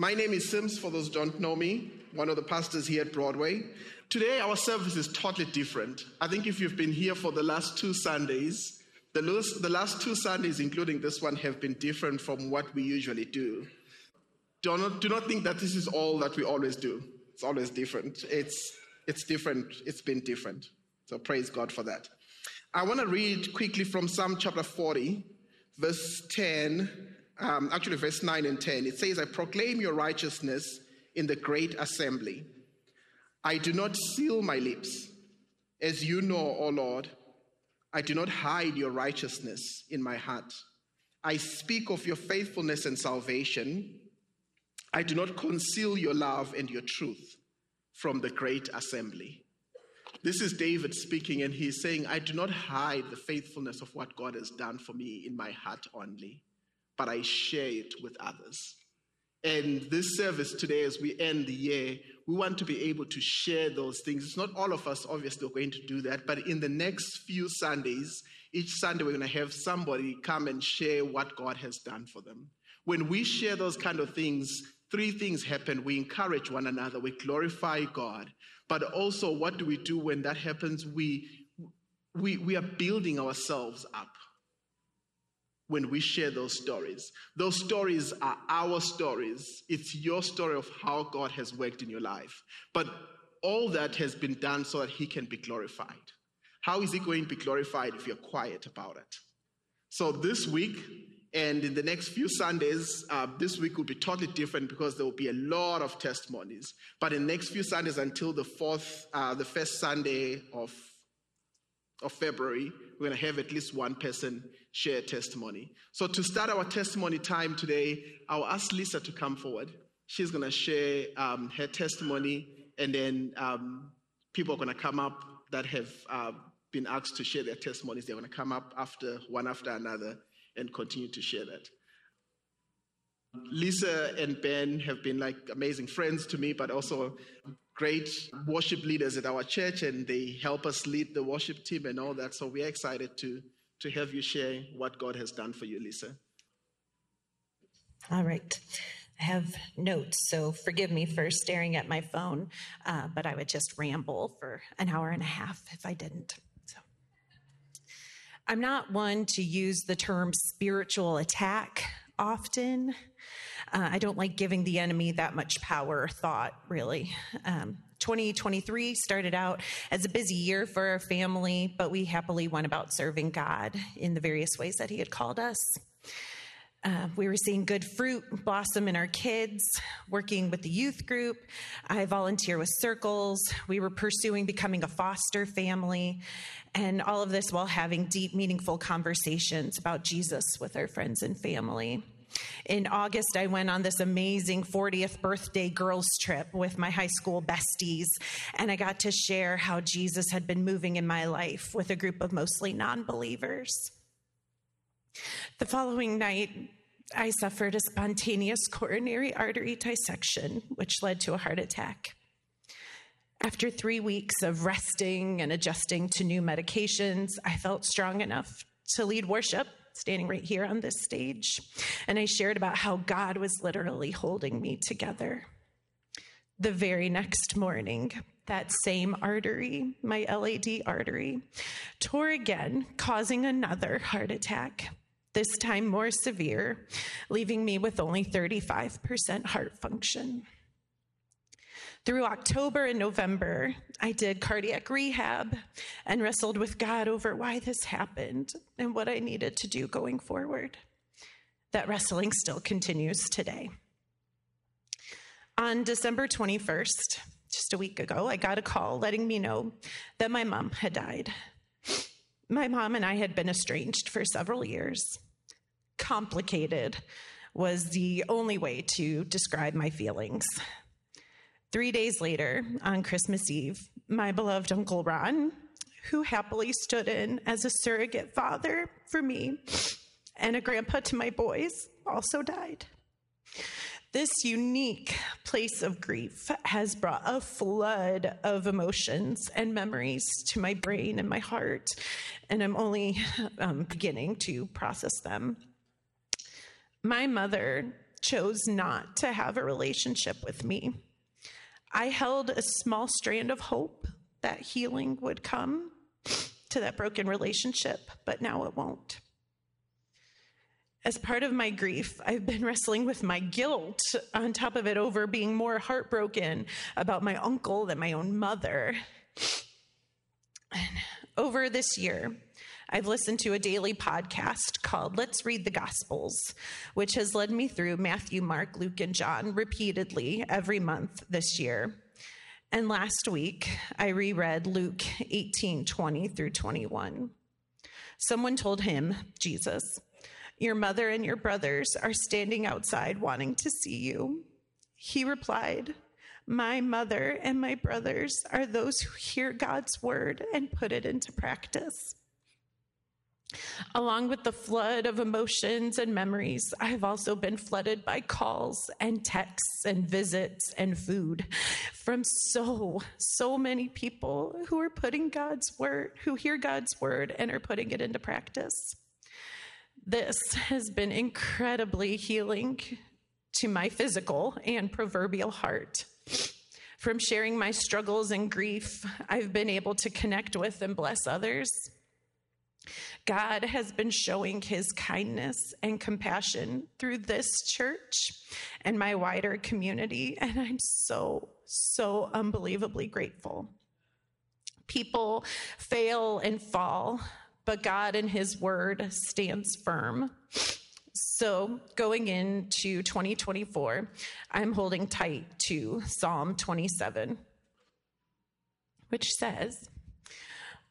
My name is Sims, for those who don't know me, one of the pastors here at Broadway. Today, our service is totally different. I think if you've been here for the last two Sundays, the last, the last two Sundays, including this one, have been different from what we usually do. Do not, do not think that this is all that we always do. It's always different. It's, it's different. It's been different. So praise God for that. I want to read quickly from Psalm chapter 40, verse 10, um, actually, verse 9 and 10. It says, I proclaim your righteousness in the great assembly. I do not seal my lips. As you know, O Lord, I do not hide your righteousness in my heart. I speak of your faithfulness and salvation. I do not conceal your love and your truth from the great assembly. This is David speaking, and he's saying, I do not hide the faithfulness of what God has done for me in my heart only, but I share it with others. And this service today, as we end the year, we want to be able to share those things. It's not all of us, obviously, are going to do that, but in the next few Sundays, each Sunday, we're going to have somebody come and share what God has done for them. When we share those kind of things, three things happen. We encourage one another, we glorify God, but also, what do we do when that happens? We, we, we are building ourselves up when we share those stories. Those stories are our stories. It's your story of how God has worked in your life. But all that has been done so that He can be glorified. How is He going to be glorified if you're quiet about it? So this week, and in the next few Sundays, uh, this week will be totally different because there will be a lot of testimonies. But in the next few Sundays until the fourth, uh, the first Sunday of, of February, we're going to have at least one person share testimony. So to start our testimony time today, I'll ask Lisa to come forward. She's going to share um, her testimony, and then um, people are going to come up that have uh, been asked to share their testimonies. They're going to come up after one after another and continue to share that. Lisa and Ben have been like amazing friends to me, but also great worship leaders at our church, and they help us lead the worship team and all that. So we're excited to, to have you share what God has done for you, Lisa. All right. I have notes, so forgive me for staring at my phone, uh, but I would just ramble for an hour and a half if I didn't. So I'm not one to use the term spiritual attack often. Uh, I don't like giving the enemy that much power or thought, really. Um, 2023 started out as a busy year for our family, but we happily went about serving God in the various ways that He had called us. Uh, we were seeing good fruit blossom in our kids, working with the youth group. I volunteer with circles. We were pursuing becoming a foster family, and all of this while having deep, meaningful conversations about Jesus with our friends and family. In August, I went on this amazing 40th birthday girls trip with my high school besties, and I got to share how Jesus had been moving in my life with a group of mostly non believers. The following night, I suffered a spontaneous coronary artery dissection, which led to a heart attack. After three weeks of resting and adjusting to new medications, I felt strong enough to lead worship, standing right here on this stage. And I shared about how God was literally holding me together. The very next morning, that same artery, my LAD artery, tore again, causing another heart attack this time more severe, leaving me with only 35% heart function. Through October and November, I did cardiac rehab and wrestled with God over why this happened and what I needed to do going forward. That wrestling still continues today. On December 21st, just a week ago, I got a call letting me know that my mom had died. My mom and I had been estranged for several years. Complicated was the only way to describe my feelings. Three days later, on Christmas Eve, my beloved Uncle Ron, who happily stood in as a surrogate father for me and a grandpa to my boys, also died. This unique place of grief has brought a flood of emotions and memories to my brain and my heart, and I'm only um, beginning to process them. My mother chose not to have a relationship with me. I held a small strand of hope that healing would come to that broken relationship, but now it won't. As part of my grief, I've been wrestling with my guilt on top of it over being more heartbroken about my uncle than my own mother. And over this year, I've listened to a daily podcast called Let's Read the Gospels, which has led me through Matthew, Mark, Luke, and John repeatedly every month this year. And last week, I reread Luke 18 20 through 21. Someone told him, Jesus, your mother and your brothers are standing outside wanting to see you. He replied, My mother and my brothers are those who hear God's word and put it into practice. Along with the flood of emotions and memories, I have also been flooded by calls and texts and visits and food from so, so many people who are putting God's word, who hear God's word and are putting it into practice. This has been incredibly healing to my physical and proverbial heart. From sharing my struggles and grief, I've been able to connect with and bless others. God has been showing his kindness and compassion through this church and my wider community, and I'm so, so unbelievably grateful. People fail and fall, but God and His Word stands firm. So, going into 2024, I'm holding tight to Psalm 27, which says,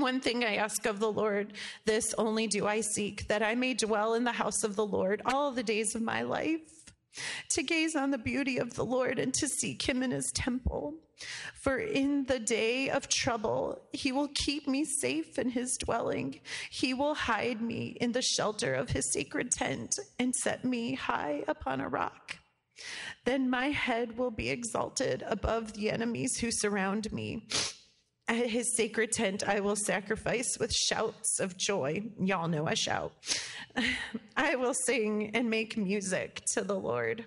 One thing I ask of the Lord, this only do I seek, that I may dwell in the house of the Lord all the days of my life, to gaze on the beauty of the Lord and to seek him in his temple. For in the day of trouble, he will keep me safe in his dwelling. He will hide me in the shelter of his sacred tent and set me high upon a rock. Then my head will be exalted above the enemies who surround me. At his sacred tent, I will sacrifice with shouts of joy. Y'all know I shout. I will sing and make music to the Lord.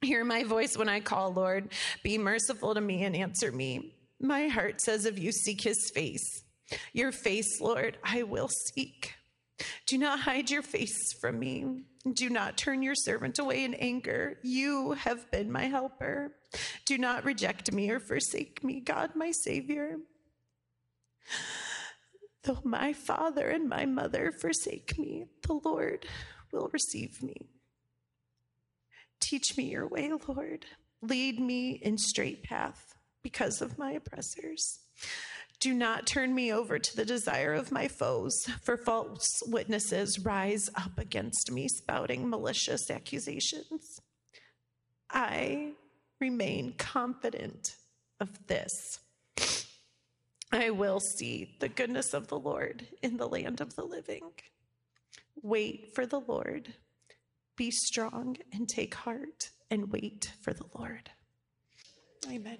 Hear my voice when I call, Lord. Be merciful to me and answer me. My heart says of you, seek his face. Your face, Lord, I will seek. Do not hide your face from me. Do not turn your servant away in anger. You have been my helper. Do not reject me or forsake me, God, my Savior. Though my father and my mother forsake me, the Lord will receive me. Teach me your way, Lord. Lead me in straight path because of my oppressors. Do not turn me over to the desire of my foes, for false witnesses rise up against me, spouting malicious accusations. I remain confident of this. I will see the goodness of the Lord in the land of the living. Wait for the Lord. Be strong and take heart and wait for the Lord. Amen.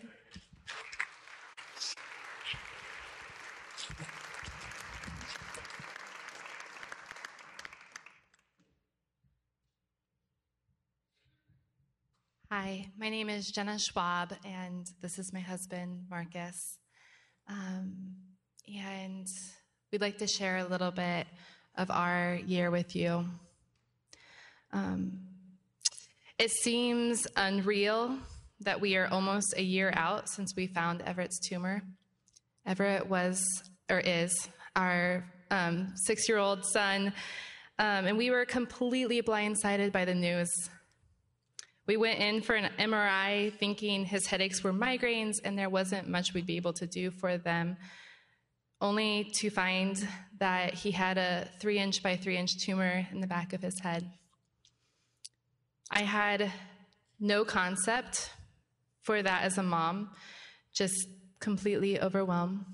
Hi, my name is Jenna Schwab, and this is my husband, Marcus. Um, and we'd like to share a little bit of our year with you. Um, it seems unreal that we are almost a year out since we found Everett's tumor. Everett was, or is, our um, six year old son, um, and we were completely blindsided by the news. We went in for an MRI thinking his headaches were migraines and there wasn't much we'd be able to do for them, only to find that he had a three inch by three inch tumor in the back of his head. I had no concept for that as a mom, just completely overwhelmed.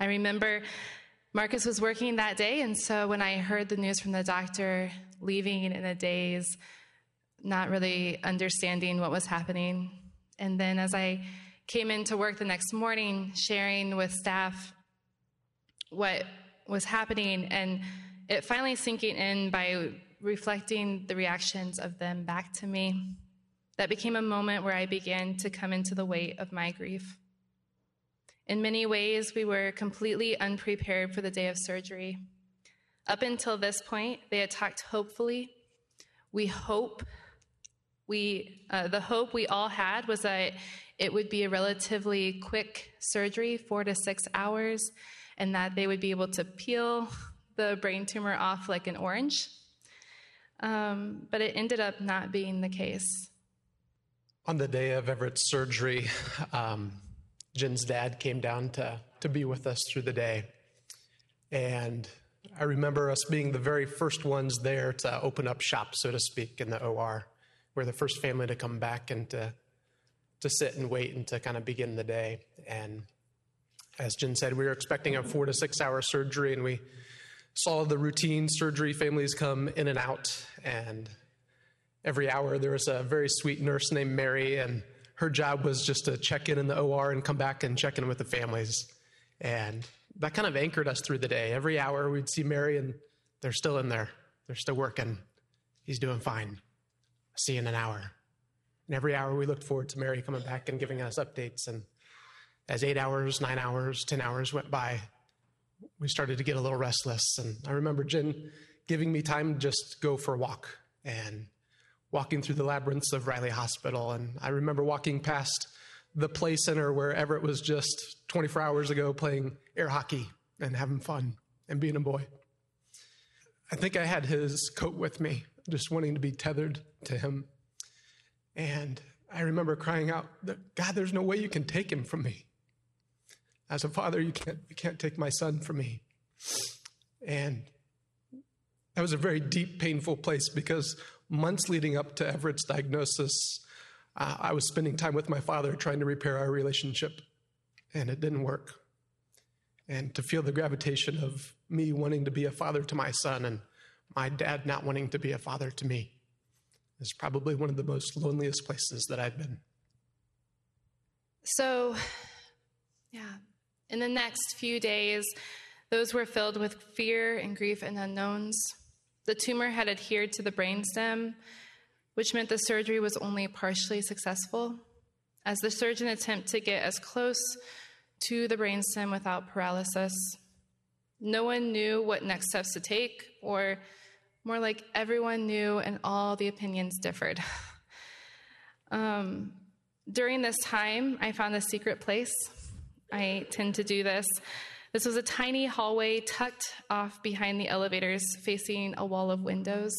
I remember Marcus was working that day, and so when I heard the news from the doctor leaving in a daze, not really understanding what was happening, and then as I came into work the next morning, sharing with staff what was happening, and it finally sinking in by reflecting the reactions of them back to me. That became a moment where I began to come into the weight of my grief. In many ways, we were completely unprepared for the day of surgery. Up until this point, they had talked hopefully. We hope, we, uh, the hope we all had was that it would be a relatively quick surgery, four to six hours, and that they would be able to peel the brain tumor off like an orange. Um, but it ended up not being the case. On the day of Everett's surgery, um, Jen's dad came down to, to be with us through the day. And I remember us being the very first ones there to open up shop, so to speak, in the OR. We're the first family to come back and to, to sit and wait and to kind of begin the day. And as Jen said, we were expecting a four to six hour surgery, and we saw the routine surgery families come in and out. And every hour there was a very sweet nurse named Mary, and her job was just to check in in the OR and come back and check in with the families. And that kind of anchored us through the day. Every hour we'd see Mary, and they're still in there. They're still working. He's doing fine. See you in an hour. And every hour we looked forward to Mary coming back and giving us updates. And as eight hours, nine hours, 10 hours went by, we started to get a little restless. And I remember Jen giving me time to just go for a walk and walking through the labyrinths of Riley Hospital. And I remember walking past the play center where Everett was just 24 hours ago playing air hockey and having fun and being a boy. I think I had his coat with me, just wanting to be tethered to him. And I remember crying out, God, there's no way you can take him from me. As a father, you can't, you can't take my son from me. And that was a very deep, painful place because months leading up to Everett's diagnosis, uh, I was spending time with my father trying to repair our relationship, and it didn't work. And to feel the gravitation of me wanting to be a father to my son and my dad not wanting to be a father to me is probably one of the most loneliest places that I've been. So, yeah, in the next few days, those were filled with fear and grief and unknowns. The tumor had adhered to the brainstem, which meant the surgery was only partially successful. As the surgeon attempted to get as close to the brainstem without paralysis, no one knew what next steps to take, or more like everyone knew and all the opinions differed. um, during this time, I found a secret place. I tend to do this. This was a tiny hallway tucked off behind the elevators, facing a wall of windows.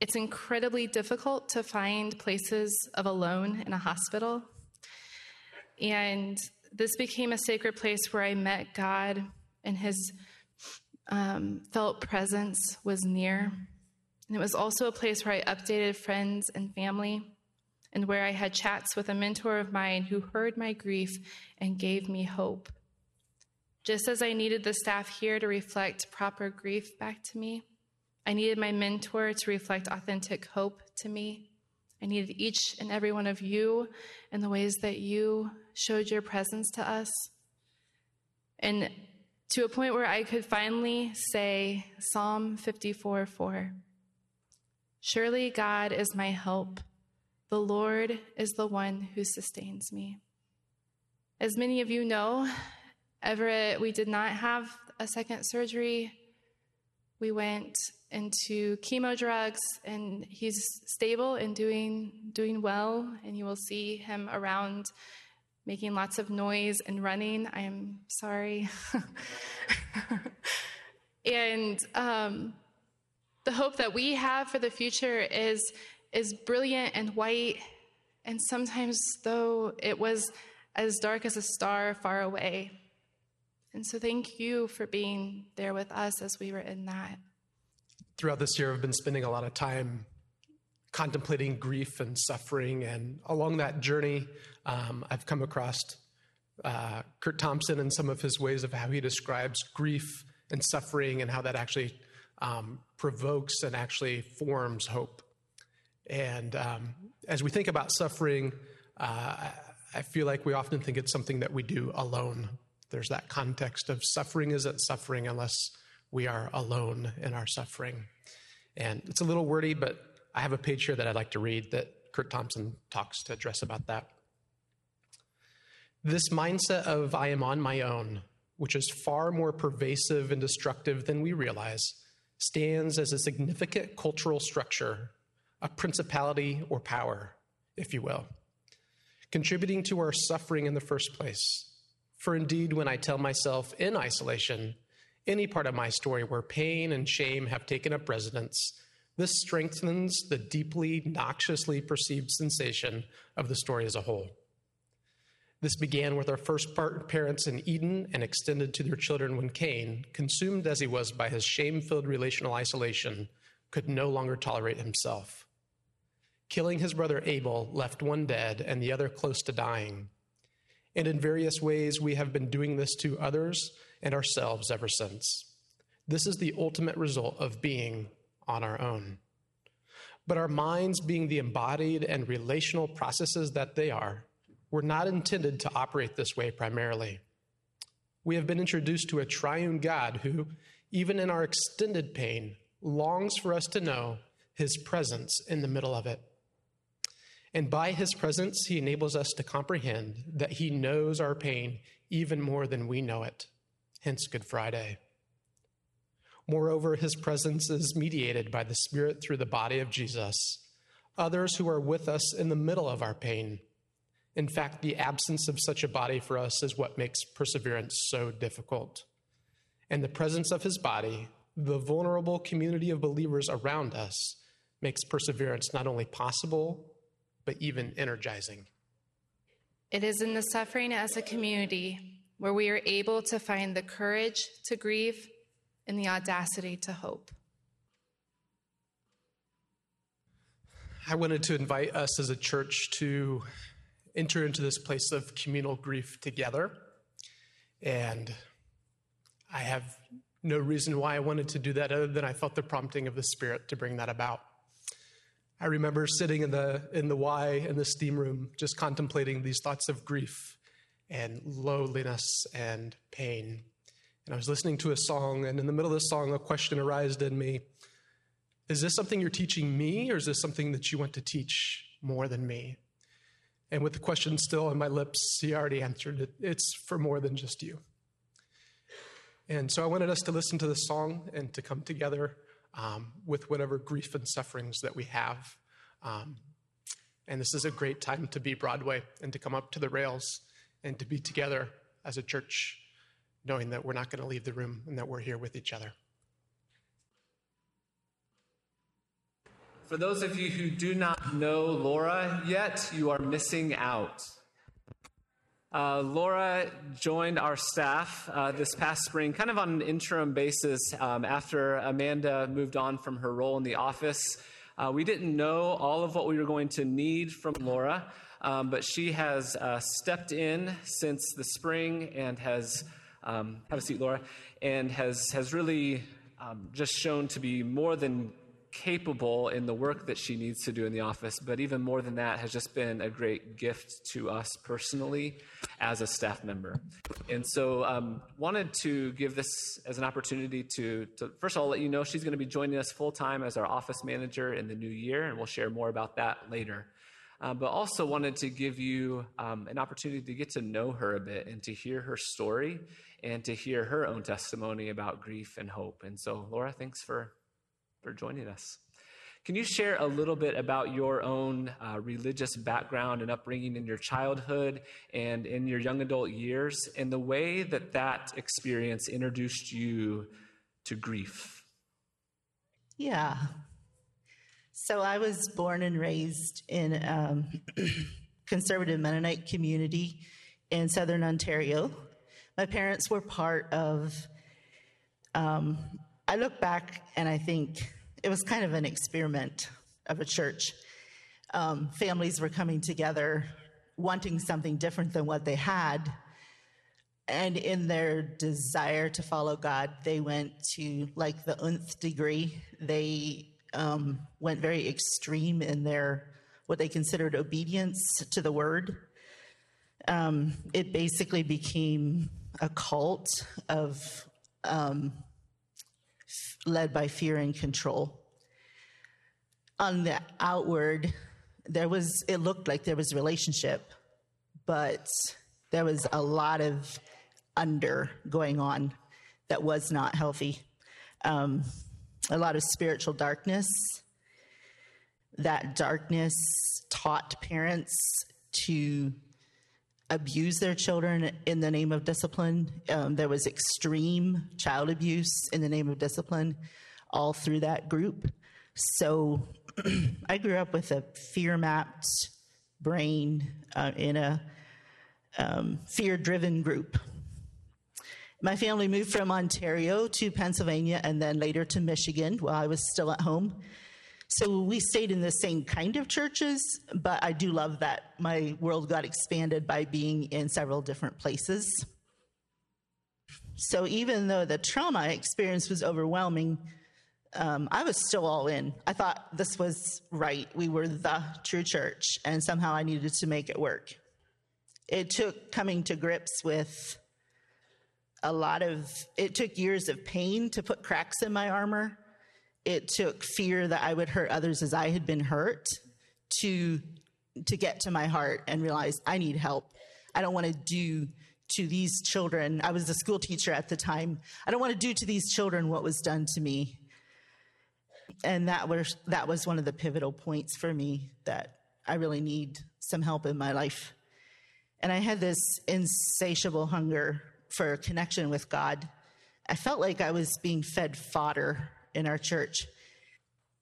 It's incredibly difficult to find places of alone in a hospital. And this became a sacred place where I met God, and His um, felt presence was near. And it was also a place where I updated friends and family, and where I had chats with a mentor of mine who heard my grief and gave me hope. Just as I needed the staff here to reflect proper grief back to me, I needed my mentor to reflect authentic hope to me. I needed each and every one of you in the ways that you showed your presence to us. And to a point where I could finally say Psalm 54 4 Surely God is my help. The Lord is the one who sustains me. As many of you know, Everett, we did not have a second surgery. We went into chemo drugs, and he's stable and doing doing well. And you will see him around, making lots of noise and running. I am sorry. and um, the hope that we have for the future is is brilliant and white. And sometimes, though, it was as dark as a star far away. And so thank you for being there with us as we were in that. Throughout this year, I've been spending a lot of time contemplating grief and suffering. And along that journey, um, I've come across uh, Curt Thompson and some of his ways of how he describes grief and suffering and how that actually um, provokes and actually forms hope. And um, as we think about suffering, uh, I feel like we often think it's something that we do alone. There's that context of suffering isn't suffering unless we are alone in our suffering. And it's a little wordy, but I have a page here that I'd like to read that Curt Thompson talks to address about that. This mindset of I am on my own, which is far more pervasive and destructive than we realize, stands as a significant cultural structure, a principality or power, if you will, contributing to our suffering in the first place. For indeed, when I tell myself in isolation, any part of my story where pain and shame have taken up residence, this strengthens the deeply noxiously perceived sensation of the story as a whole. This began with our first parents in Eden and extended to their children when Cain, consumed as he was by his shame filled relational isolation, could no longer tolerate himself. Killing his brother Abel left one dead and the other close to dying. And in various ways, we have been doing this to others and ourselves ever since. This is the ultimate result of being on our own. But our minds, being the embodied and relational processes that they are, were not intended to operate this way primarily. We have been introduced to a triune God who, even in our extended pain, longs for us to know his presence in the middle of it. And by his presence, he enables us to comprehend that he knows our pain even more than we know it. Hence, Good Friday. Moreover, his presence is mediated by the Spirit through the body of Jesus, others who are with us in the middle of our pain in fact, the absence of such a body for us is what makes perseverance so difficult. And the presence of his body, the vulnerable community of believers around us, makes perseverance not only possible, but even energizing. It is in the suffering as a community where we are able to find the courage to grieve and the audacity to hope. I wanted to invite us as a church to enter into this place of communal grief together. And I have no reason why I wanted to do that other than I felt the prompting of the Spirit to bring that about. I remember sitting in the in the Y in the steam room, just contemplating these thoughts of grief and loneliness and pain. And I was listening to a song, and in the middle of the song, a question arose in me: Is this something you're teaching me, or is this something that you want to teach more than me? And with the question still on my lips, he already answered it. It's for more than just you. And so I wanted us to listen to the song and to come together um, with whatever grief and sufferings that we have. Um, and this is a great time to be Broadway and to come up to the rails and to be together as a church, knowing that we're not going to leave the room and that we're here with each other. For those of you who do not know Laura yet, you are missing out. Uh, Laura joined our staff uh, this past spring, kind of on an interim basis um, after Amanda moved on from her role in the office. Uh, we didn't know all of what we were going to need from Laura, um, but she has uh, stepped in since the spring and has, um, have a seat, Laura, and has, has really um, just shown to be more than capable in the work that she needs to do in the office, but even more than that, has just been a great gift to us personally as a staff member. And so, um, wanted to give this as an opportunity to, to, first of all, let you know she's going to be joining us full time as our office manager in the new year, and we'll share more about that later. Uh, but also wanted to give you um, an opportunity to get to know her a bit and to hear her story and to hear her own testimony about grief and hope. And so, Laura, thanks for for joining us. Can you share a little bit about your own uh, religious background and upbringing in your childhood and in your young adult years and the way that that experience introduced you to grief? Yeah. So I was born and raised in a um, conservative Mennonite community in southern Ontario. My parents were part of um, I look back and I think it was kind of an experiment of a church. Um, families were coming together wanting something different than what they had. And in their desire to follow God, they went to like the nth degree. They um, went very extreme in their what they considered obedience to the word. Um, it basically became a cult of um, led by fear and control. On the outward, there was it looked like there was a relationship, but there was a lot of under going on that was not healthy. Um, a lot of spiritual darkness. That darkness taught parents to abuse their children in the name of discipline. Um, there was extreme child abuse in the name of discipline all through that group. So I grew up with a fear mapped brain uh, in a um, fear driven group. My family moved from Ontario to Pennsylvania and then later to Michigan while I was still at home. So we stayed in the same kind of churches, but I do love that my world got expanded by being in several different places. So even though the trauma I experienced was overwhelming, um, I was still all in. I thought this was right. We were the true church, and somehow I needed to make it work. It took coming to grips with a lot of, it took years of pain to put cracks in my armor it took fear that I would hurt others as I had been hurt to to get to my heart and realize I need help. I don't want to do to these children. I was a school teacher at the time. I don't want to do to these children what was done to me. And that was that was one of the pivotal points for me that I really need some help in my life. And I had this insatiable hunger for connection with God. I felt like I was being fed fodder in our church.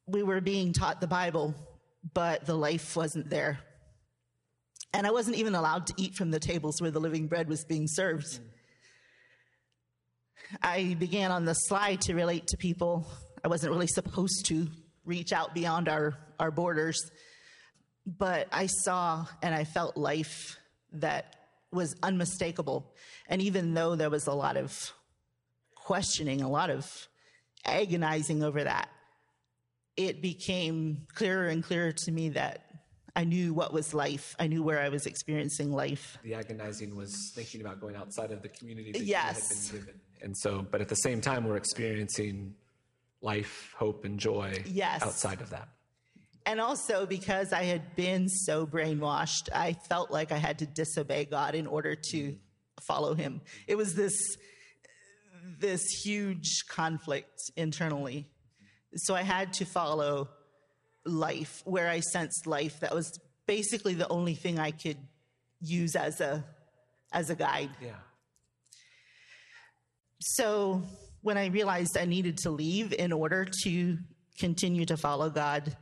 We were being taught the Bible, but the life wasn't there. And I wasn't even allowed to eat from the tables where the living bread was being served. I began on the slide to relate to people. I wasn't really supposed to reach out beyond our, our borders, but I saw and I felt life that was unmistakable. And even though there was a lot of questioning, a lot of agonizing over that, it became clearer and clearer to me that I knew what was life. I knew where I was experiencing life. The agonizing was thinking about going outside of the community that yes. you had been given. And so, but at the same time, we're experiencing life, hope, and joy yes. outside of that. And also because I had been so brainwashed, I felt like I had to disobey God in order to mm-hmm. follow Him. It was this this huge conflict internally. So I had to follow life where I sensed life. That was basically the only thing I could use as a as a guide. Yeah. So when I realized I needed to leave in order to continue to follow God,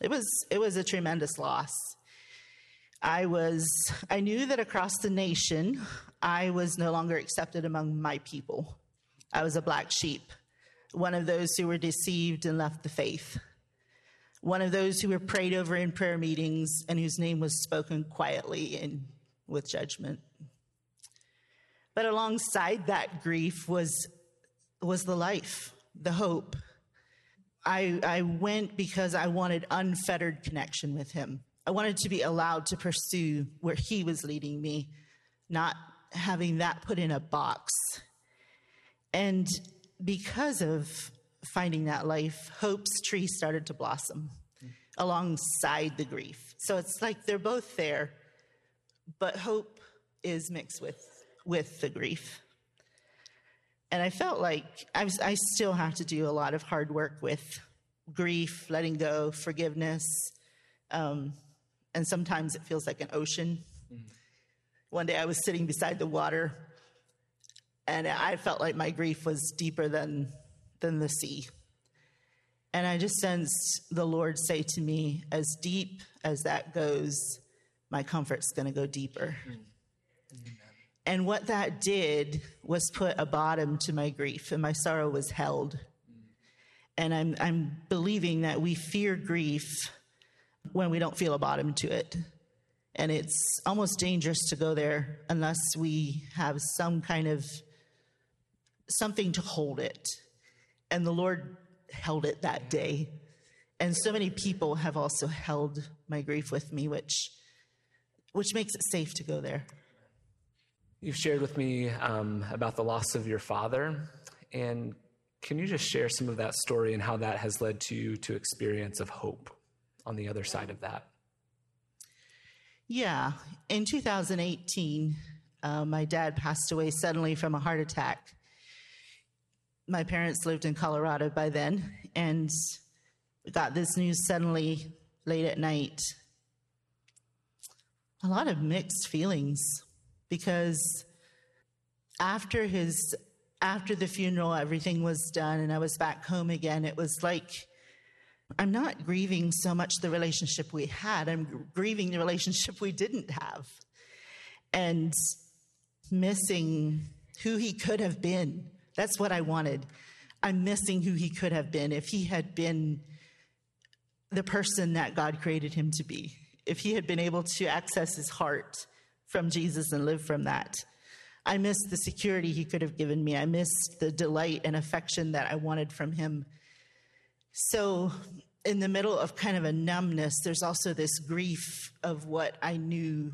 it was it was a tremendous loss. I was I knew that across the nation I was no longer accepted among my people. I was a black sheep, one of those who were deceived and left the faith, one of those who were prayed over in prayer meetings and whose name was spoken quietly and with judgment. But alongside that grief was, was the life, the hope. I, I went because I wanted unfettered connection with him. I wanted to be allowed to pursue where he was leading me, not having that put in a box. And because of finding that life, hope's tree started to blossom alongside the grief. So it's like they're both there, but hope is mixed with with the grief. And I felt like I, was, I still have to do a lot of hard work with grief, letting go, forgiveness, um, and sometimes it feels like an ocean. Mm-hmm. One day I was sitting beside the water and I felt like my grief was deeper than, than the sea. And I just sensed the Lord say to me, as deep as that goes, my comfort's going to go deeper. Mm. And what that did was put a bottom to my grief, and my sorrow was held. Mm. And I'm, I'm believing that we fear grief when we don't feel a bottom to it. And it's almost dangerous to go there unless we have some kind of something to hold it. And the Lord held it that day. And so many people have also held my grief with me, which, which makes it safe to go there. You've shared with me um, about the loss of your father. And can you just share some of that story and how that has led to you to experience of hope on the other side of that? Yeah. In 2018, uh, my dad passed away suddenly from a heart attack. My parents lived in Colorado by then, and got this news suddenly late at night. A lot of mixed feelings because after his after the funeral everything was done and I was back home again it was like I'm not grieving so much the relationship we had I'm grieving the relationship we didn't have and missing who he could have been that's what I wanted I'm missing who he could have been if he had been the person that God created him to be. If he had been able to access his heart from Jesus and live from that. I missed the security he could have given me. I missed the delight and affection that I wanted from him. So, in the middle of kind of a numbness, there's also this grief of what I knew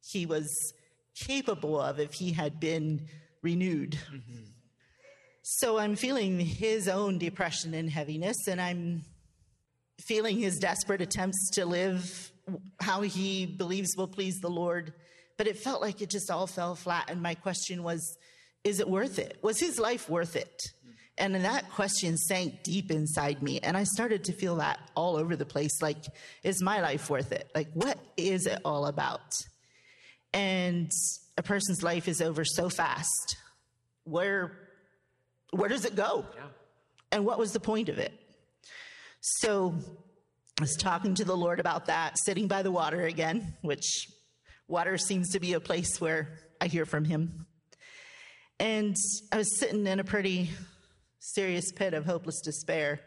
he was capable of if he had been renewed. Mm-hmm. So, I'm feeling his own depression and heaviness, and I'm feeling his desperate attempts to live how he believes will please the Lord. But it felt like it just all fell flat. And my question was, is it worth it? Was his life worth it? And that question sank deep inside me. And I started to feel that all over the place. Like, is my life worth it? Like, what is it all about? And a person's life is over so fast. Where, where does it go? Yeah. And what was the point of it? So I was talking to the Lord about that, sitting by the water again, which water seems to be a place where I hear from Him. And I was sitting in a pretty serious pit of hopeless despair.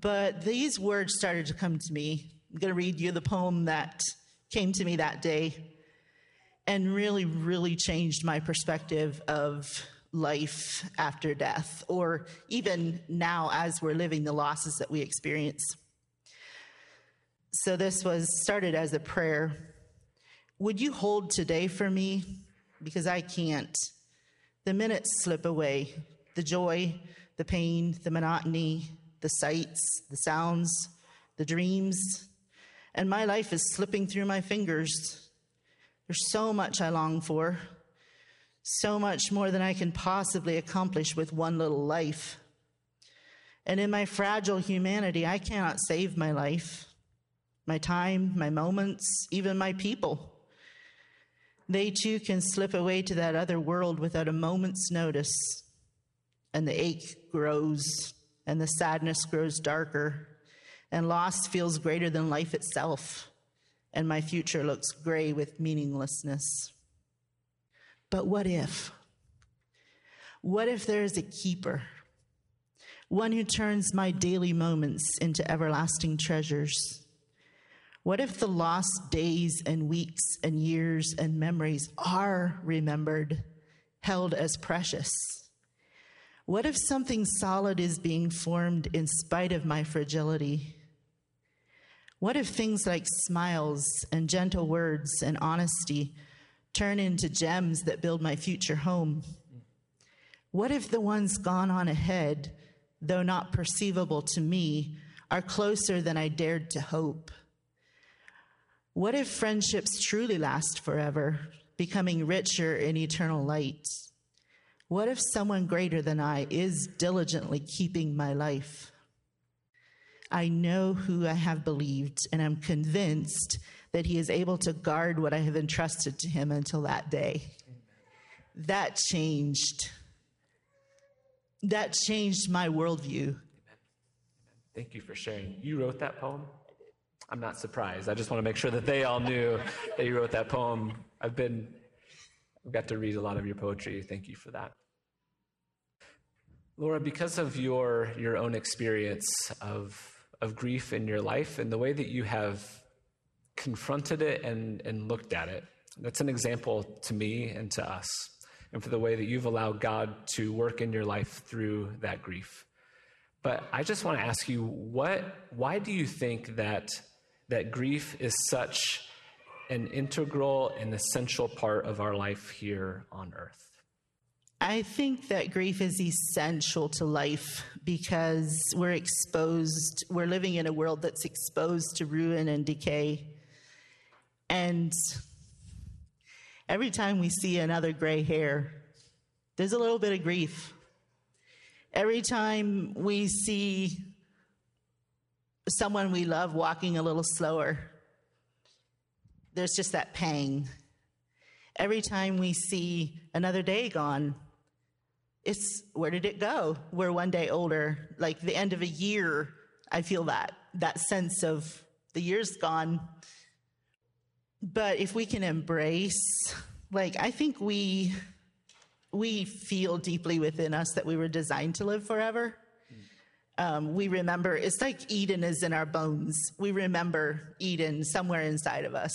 But these words started to come to me. I'm going to read you the poem that came to me that day and really, really changed my perspective of life after death, or even now as we're living the losses that we experience. So this was started as a prayer. Would you hold today for me? Because I can't. The minutes slip away the joy, the pain, the monotony, the sights, the sounds, the dreams, and my life is slipping through my fingers. There's so much I long for so much more than I can possibly accomplish with one little life. And in my fragile humanity, I cannot save my life, my time, my moments, even my people. They too can slip away to that other world without a moment's notice, and the ache grows, and the sadness grows darker, and loss feels greater than life itself, and my future looks gray with meaninglessness. But what if? What if there is a keeper, one who turns my daily moments into everlasting treasures? What if the lost days and weeks and years and memories are remembered, held as precious? What if something solid is being formed in spite of my fragility? What if things like smiles and gentle words and honesty turn into gems that build my future home? What if the ones gone on ahead, though not perceivable to me, are closer than I dared to hope? What if friendships truly last forever, becoming richer in eternal light? What if someone greater than I is diligently keeping my life? I know who I have believed, and I'm convinced that he is able to guard what I have entrusted to him until that day. That changed. That changed my worldview. Thank you for sharing. You wrote that poem? I'm not surprised. I just want to make sure that they all knew that you wrote that poem. I've been, I've got to read a lot of your poetry. Thank you for that. Laura, because of your, your own experience of, of grief in your life and the way that you have confronted it and, and looked at it, that's an example to me and to us, and for the way that you've allowed God to work in your life through that grief. But I just want to ask you, what, why do you think that, that grief is such an integral and essential part of our life here on earth? I think that grief is essential to life because we're exposed, we're living in a world that's exposed to ruin and decay. And every time we see another gray hair, there's a little bit of grief. Every time we see someone we love walking a little slower, there's just that pang. Every time we see another day gone, it's where did it go? We're one day older. Like the end of a year, I feel that, that sense of the year's gone. But if we can embrace, like, I think we, we feel deeply within us that we were designed to live forever. Um, we remember, it's like Eden is in our bones. We remember Eden somewhere inside of us.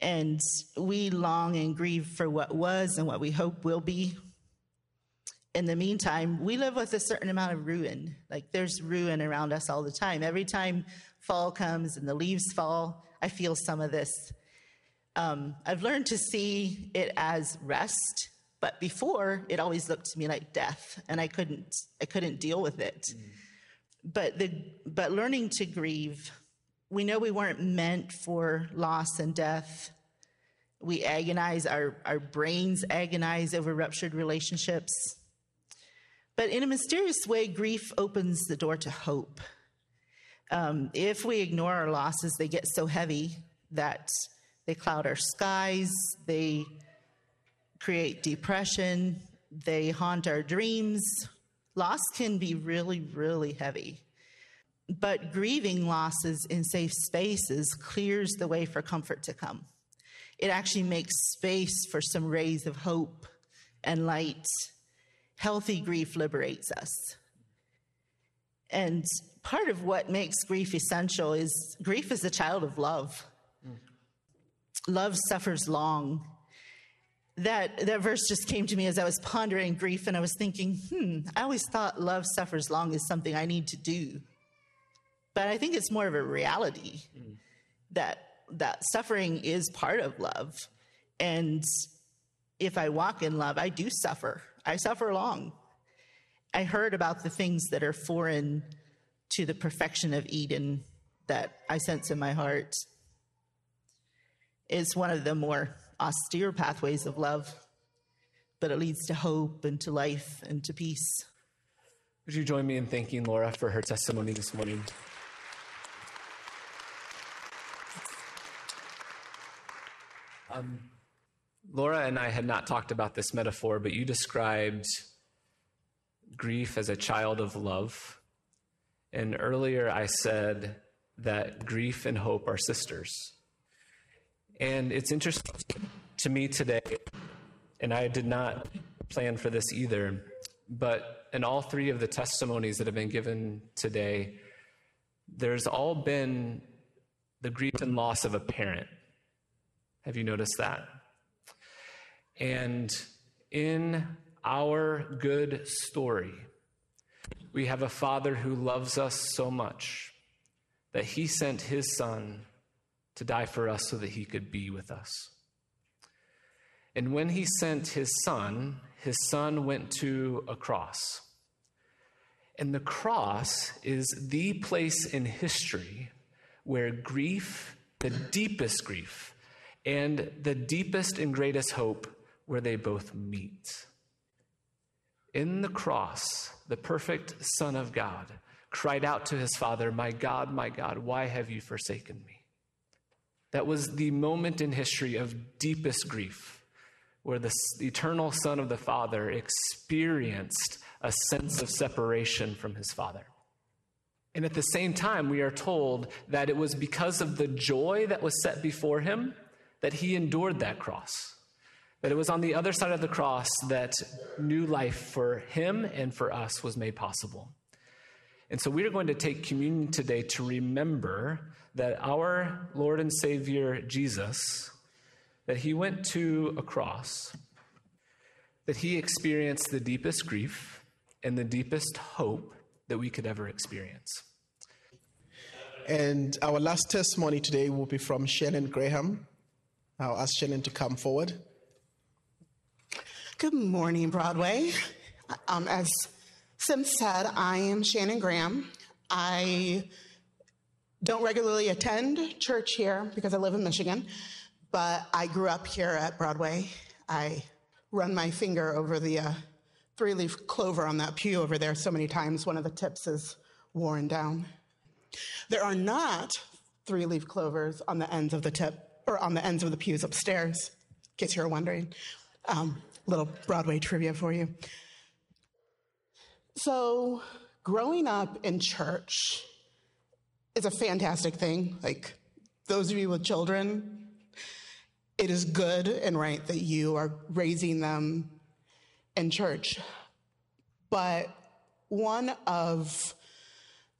And we long and grieve for what was and what we hope will be in the meantime, we live with a certain amount of ruin. Like there's ruin around us all the time. Every time fall comes and the leaves fall, I feel some of this. Um, I've learned to see it as rest, but before it always looked to me like death, and I couldn't I couldn't deal with it. Mm. But the but learning to grieve, we know we weren't meant for loss and death. We agonize, our, our brains agonize over ruptured relationships but in a mysterious way, grief opens the door to hope. Um, if we ignore our losses, they get so heavy that they cloud our skies, they create depression, they haunt our dreams. Loss can be really, really heavy. But grieving losses in safe spaces clears the way for comfort to come. It actually makes space for some rays of hope and light healthy grief liberates us. And part of what makes grief essential is grief is a child of love. Mm. Love suffers long. That, that verse just came to me as I was pondering grief, and I was thinking, hmm, I always thought love suffers long is something I need to do. But I think it's more of a reality mm. that, that suffering is part of love. And if I walk in love, I do suffer. I suffer long. I heard about the things that are foreign to the perfection of Eden that I sense in my heart. It's one of the more austere pathways of love, but it leads to hope and to life and to peace. Would you join me in thanking Laura for her testimony this morning? Um, Laura and I had not talked about this metaphor, but you described grief as a child of love. And earlier I said that grief and hope are sisters. And it's interesting to me today, and I did not plan for this either, but in all three of the testimonies that have been given today, there's all been the grief and loss of a parent. Have you noticed that? And in our good story, we have a Father who loves us so much that he sent his Son to die for us so that he could be with us. And when he sent his Son, his Son went to a cross. And the cross is the place in history where grief, the deepest grief, and the deepest and greatest hope where they both meet. In the cross, the perfect Son of God cried out to his Father, My God, my God, why have you forsaken me? That was the moment in history of deepest grief, where the eternal Son of the Father experienced a sense of separation from his Father. And at the same time, we are told that it was because of the joy that was set before him that he endured that cross That it was on the other side of the cross that new life for him and for us was made possible. And so we are going to take communion today to remember that our Lord and Savior Jesus, that he went to a cross, that he experienced the deepest grief and the deepest hope that we could ever experience. And our last testimony today will be from Shannon Graham. I'll ask Shannon to come forward. Good morning, Broadway. Um, as Sim said, I am Shannon Graham. I don't regularly attend church here because I live in Michigan, but I grew up here at Broadway. I run my finger over the uh, three leaf clover on that pew over there so many times, one of the tips is worn down. There are not three leaf clovers on the ends of the tip or on the ends of the pews upstairs, in case you're wondering. Um, little Broadway trivia for you. So, growing up in church is a fantastic thing. Like, those of you with children, it is good and right that you are raising them in church. But one of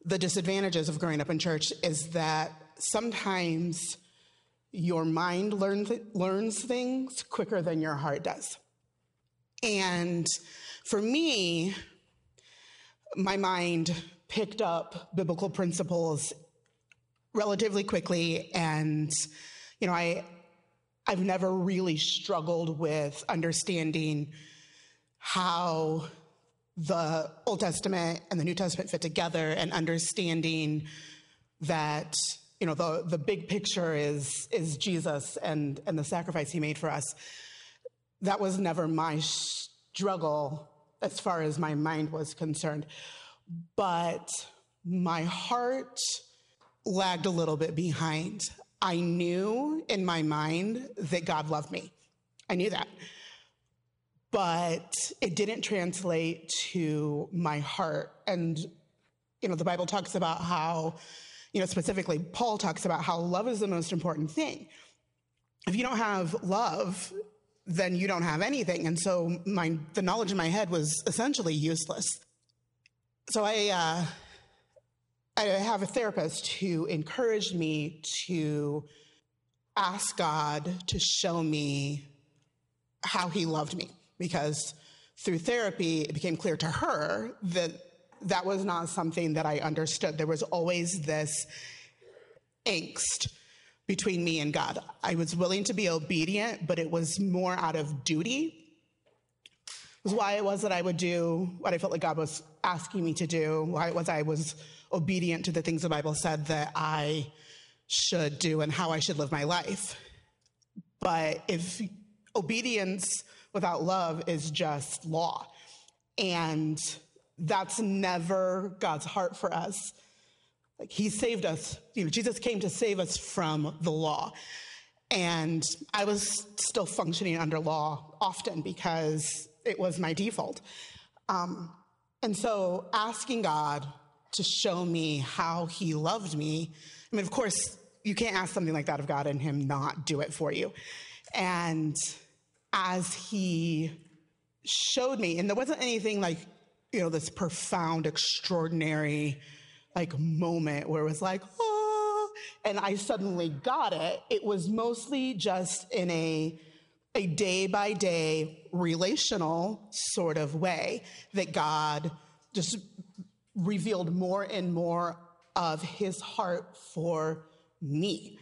the disadvantages of growing up in church is that sometimes your mind learns, learns things quicker than your heart does. And for me, my mind picked up biblical principles relatively quickly. And you know i i've never really struggled with understanding how the old testament and the new testament fit together and understanding that you know the the big picture is is jesus and and the sacrifice he made for us that was never my struggle as far as my mind was concerned. But my heart lagged a little bit behind. I knew in my mind that God loved me. I knew that. But it didn't translate to my heart. And, you know, the Bible talks about how, you know, specifically, Paul talks about how love is the most important thing. If you don't have love, then you don't have anything. And so my, the knowledge in my head was essentially useless. So I, uh, I have a therapist who encouraged me to ask God to show me how he loved me because through therapy, it became clear to her that that was not something that I understood. There was always this angst between me and God. I was willing to be obedient, but it was more out of duty. It was why it was that I would do what I felt like God was asking me to do, why it was I was obedient to the things the Bible said that I should do and how I should live my life. But if obedience without love is just law, and that's never God's heart for us. Like he saved us, you know, Jesus came to save us from the law. And I was still functioning under law often because it was my default. Um, and so asking God to show me how he loved me, I mean, of course, you can't ask something like that of God and him not do it for you. And as he showed me, and there wasn't anything like, you know, this profound, extraordinary, like moment where it was like, oh, and I suddenly got it. It was mostly just in a a day by day relational sort of way that God just revealed more and more of his heart for me.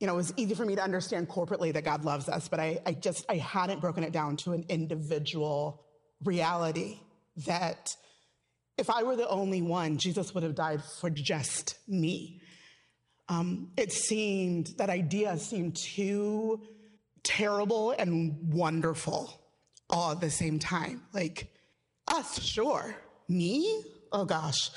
You know, it was easy for me to understand corporately that God loves us, but I, I just I hadn't broken it down to an individual reality that if I were the only one, Jesus would have died for just me. Um, it seemed, that idea seemed too terrible and wonderful all at the same time. Like, us, sure. Me? Oh gosh.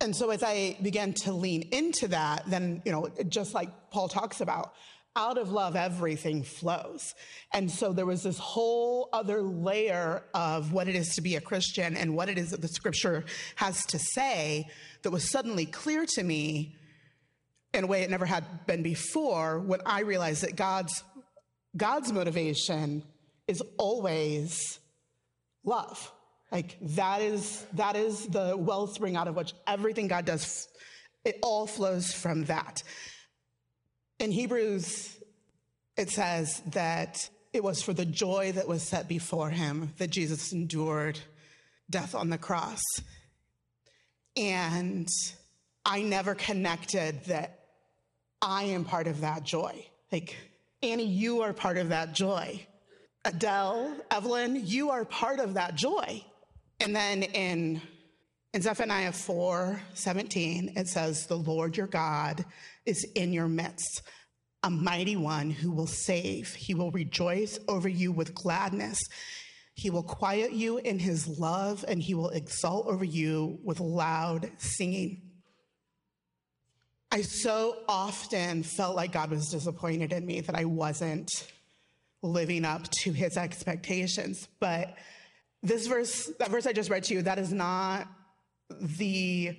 And so as I began to lean into that, then, you know, just like Paul talks about, out of love, everything flows. And so there was this whole other layer of what it is to be a Christian and what it is that the scripture has to say that was suddenly clear to me in a way it never had been before when I realized that God's God's motivation is always love. Like that is that is the wellspring out of which everything God does it all flows from that. In Hebrews it says that it was for the joy that was set before him that Jesus endured death on the cross. And I never connected that I am part of that joy. Like, Annie, you are part of that joy. Adele, Evelyn, you are part of that joy. And then in, in Zephaniah 4 17, it says, The Lord your God is in your midst, a mighty one who will save. He will rejoice over you with gladness. He will quiet you in his love, and he will exult over you with loud singing. I so often felt like God was disappointed in me that I wasn't living up to his expectations. But this verse, that verse I just read to you, that is not the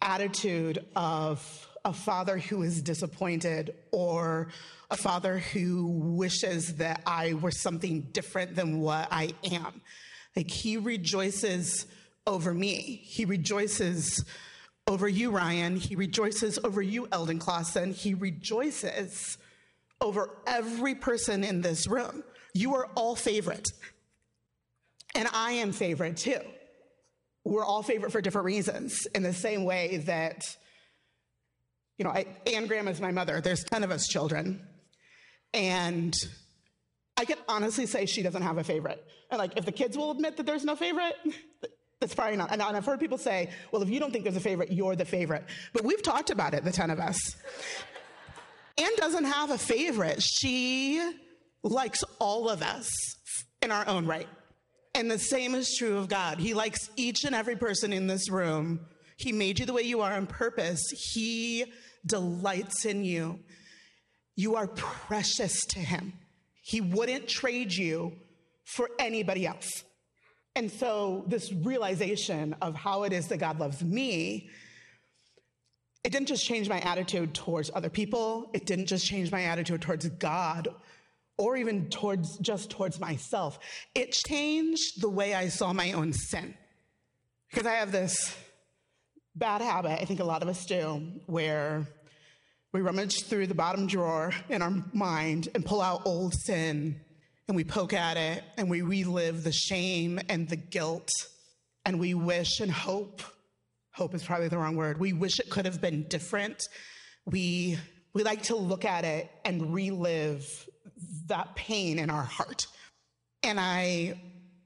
attitude of a father who is disappointed or a father who wishes that I were something different than what I am. Like he rejoices over me. He rejoices over you, Ryan. He rejoices over you, Eldon Clausen. He rejoices over every person in this room. You are all favorite. And I am favorite too. We're all favorite for different reasons, in the same way that, you know, I, Anne Graham is my mother. There's 10 of us children. And I can honestly say she doesn't have a favorite. And like, if the kids will admit that there's no favorite, that's probably not. And I've heard people say, well, if you don't think there's a favorite, you're the favorite. But we've talked about it, the 10 of us. Anne doesn't have a favorite. She likes all of us in our own right. And the same is true of God. He likes each and every person in this room. He made you the way you are on purpose. He delights in you. You are precious to him. He wouldn't trade you for anybody else. And so, this realization of how it is that God loves me, it didn't just change my attitude towards other people, it didn't just change my attitude towards God or even towards just towards myself. It changed the way I saw my own sin. Because I have this bad habit, I think a lot of us do, where we rummage through the bottom drawer in our mind and pull out old sin and we poke at it and we relive the shame and the guilt and we wish and hope hope is probably the wrong word we wish it could have been different. We we like to look at it and relive that pain in our heart. And i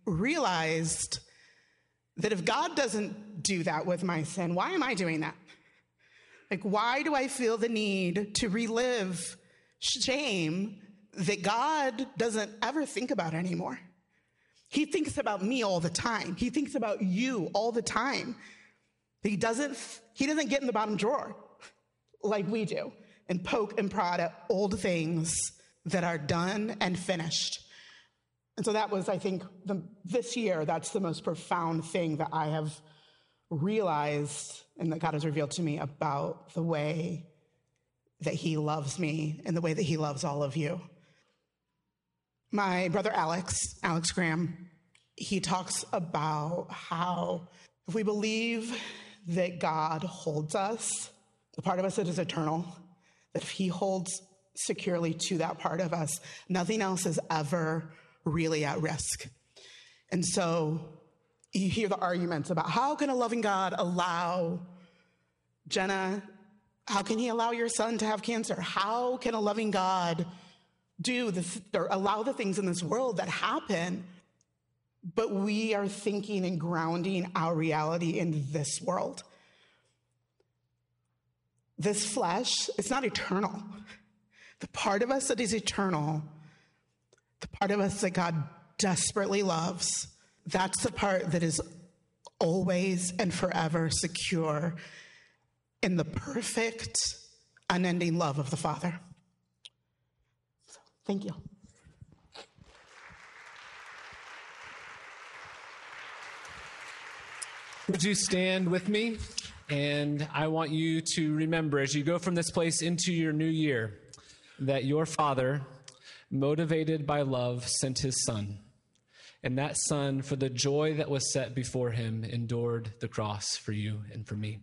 realized that if god doesn't do that with my sin why am i doing that like why do i feel the need to relive shame that God doesn't ever think about anymore. He thinks about me all the time. He thinks about you all the time. He doesn't, he doesn't get in the bottom drawer like we do and poke and prod at old things that are done and finished. And so that was, I think, the, this year, that's the most profound thing that I have realized and that God has revealed to me about the way that He loves me and the way that He loves all of you. My brother Alex, Alex Graham, he talks about how if we believe that God holds us, the part of us that is eternal, that if he holds securely to that part of us, nothing else is ever really at risk. And so you hear the arguments about how can a loving God allow Jenna, how can he allow your son to have cancer? How can a loving God do this or allow the things in this world that happen, but we are thinking and grounding our reality in this world. This flesh, it's not eternal. The part of us that is eternal, the part of us that God desperately loves, that's the part that is always and forever secure in the perfect, unending love of the Father. Thank you. Would you stand with me? And I want you to remember as you go from this place into your new year that your Father motivated by love, sent his son. And that son, for the joy that was set before him, endured the cross for you and for me.